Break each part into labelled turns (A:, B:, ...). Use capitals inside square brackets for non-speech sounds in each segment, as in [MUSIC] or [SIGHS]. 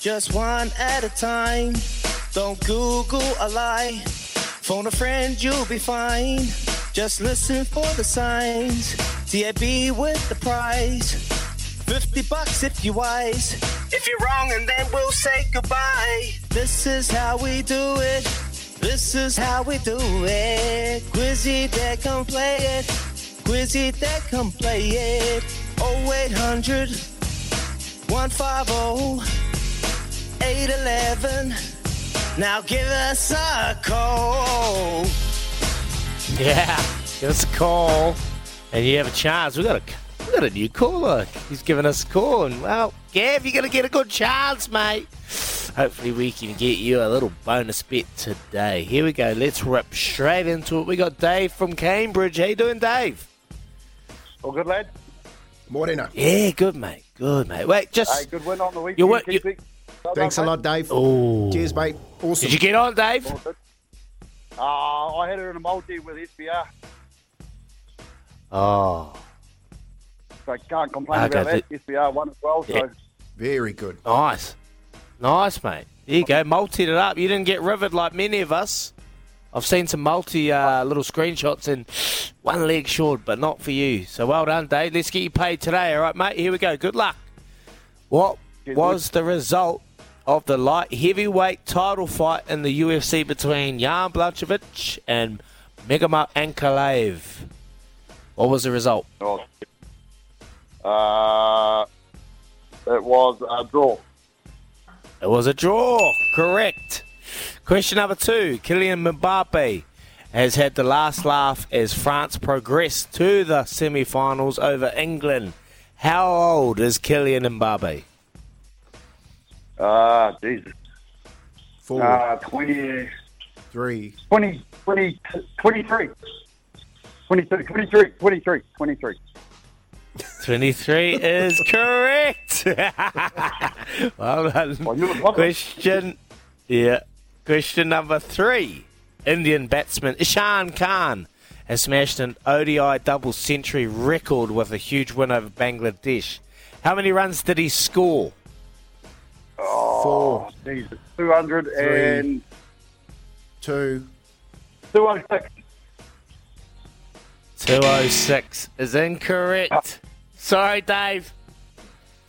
A: just one at a time. Don't Google a lie. Phone a friend, you'll be fine. Just listen for the signs. TAB with the prize. 50 bucks if you're wise. If you're wrong, and then we'll say goodbye. This is how we do it. This is how we do it. Quizzy that come play it. Quizzy that come play it. 0800 150 811. Now give us a call.
B: Yeah, give us a call, and you have a chance. We got a we got a new caller. He's giving us a call, and well, Gav, you're gonna get a good chance, mate. Hopefully, we can get you a little bonus bet today. Here we go. Let's rip straight into it. We got Dave from Cambridge. How you doing, Dave?
C: All good, lad.
D: Morning.
B: Yeah, good, mate. Good, mate. Wait, just
C: Hey, good win on the weekend.
B: You what-
C: Keep
B: you-
C: it- Well
D: Thanks
C: done,
D: a lot, Dave.
B: oh,
D: Cheers, mate. Awesome.
B: Did you get on, Dave?
C: mate. Uh, I had it in a multi with SBR,
B: Oh,
C: so I can't complain
B: Okay,
C: about that. SBR won as well, so
D: Very good.
B: nice, nice, mate. There you go. Multied it up. You didn't get riveted like many of us. I've seen some multi uh, little screenshots and [SIGHS] one leg short, but not for you. So well done, Dave. Let's get you paid today, all right, mate? Here we go. Good luck. What was the result of the light heavyweight title fight in the UFC between Jan Blachowicz and Magomed Ankalaev? What was the result?
C: oh, uh, it was a draw.
B: It was a draw. Correct. Question number two. Kylian Mbappe has had the last laugh as France progressed to the semi-finals over England. How old is Kylian Mbappe?
C: Uh, Jesus.
D: Four,
C: Uh, 20,
D: three,
C: 20, 20, 23. 22, 23, 23, 23.
B: 23 is [LAUGHS] correct. [LAUGHS] well done.
C: Well, you were close.
B: Question, yeah. Question number three. Indian batsman Ishan Khan has smashed an ODI double century record with a huge win over Bangladesh. How many runs did he score?
D: Four,
C: Jesus. 200 and
D: two.
C: 206.
B: 206 is incorrect. Sorry, Dave.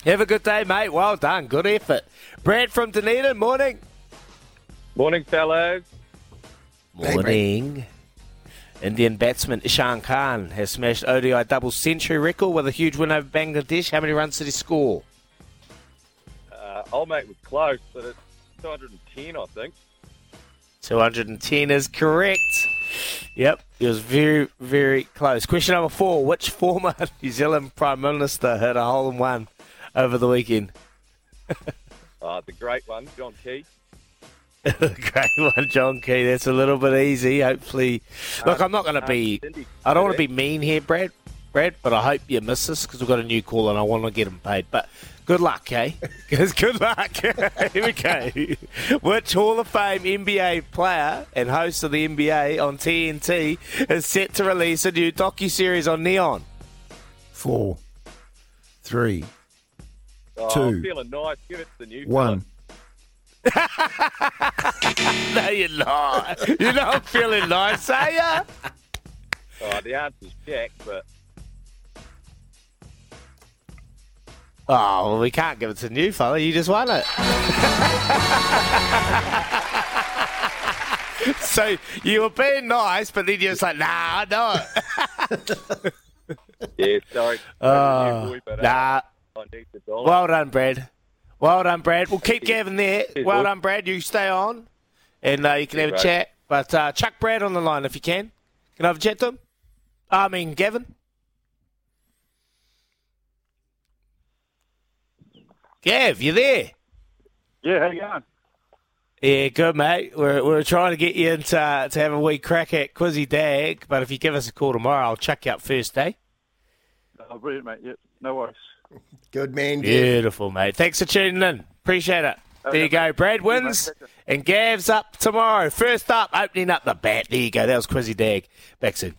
B: Have a good day, mate. Well done. Good effort. Brad from Dunedin, morning.
E: Morning, fellows.
D: Hey,
B: Morning. Indian batsman Ishan Khan has smashed ODI double century record with a huge win over Bangladesh. How many runs did he score?
E: Uh, old mate was close, but it's 210, I think.
B: 210 is correct. Yep, it was very, very close. Question number four Which former [LAUGHS] New Zealand Prime Minister hit a hole in one over the weekend? [LAUGHS]
E: Uh, the great one, John Key. [LAUGHS]
B: Great one, John Key. That's a little bit easy. Hopefully, look, I'm not going to be.
E: Cindy.
B: I don't want to be mean here, Brad. Brad, but I hope you miss this because we've got a new call and I want to get him paid. But good luck, eh? Guys, [LAUGHS] [LAUGHS] good luck. [LAUGHS] here we go. Which Hall of Fame NBA player and host of the NBA on TNT is set to release a new docu-series on Neon?
D: Four, three,
E: Oh,
D: Two.
E: I'm feeling nice. Give it to the new
D: one.
B: No, you're not. You're not feeling nice, are you?
E: fella. Oh, the answer's Jack, but
B: Oh, well, we can't give it to the new fella. You just won it. [LAUGHS] so you were being nice, but then you're just like, nah, I know it.
E: yeah, sorry. [LAUGHS] New boy, but, uh,
B: nah.
E: I need the dollar.
B: Well done, Brad. Well done, Brad. We'll keep Gavin there. Well done, Brad. You stay on, and uh, you can have a chat. But uh, chuck Brad on the line if you can. Can I have a chat to him? I mean, Gavin. Gav, you there?
C: Yeah, how you going?
B: Yeah, good, mate. We're, we're trying to get you into to have a wee crack at Quizzy Dag, but if you give us a call tomorrow, I'll chuck you up first, eh?
C: Oh, brilliant, mate. Yep, no worries. [LAUGHS]
D: Good man, Gav.
B: Beautiful, mate. Thanks for tuning in. Appreciate it. There you go. Brad wins and Gav's up tomorrow. First up, opening up the bat. There you go. That was Quizzy Dag. Back soon.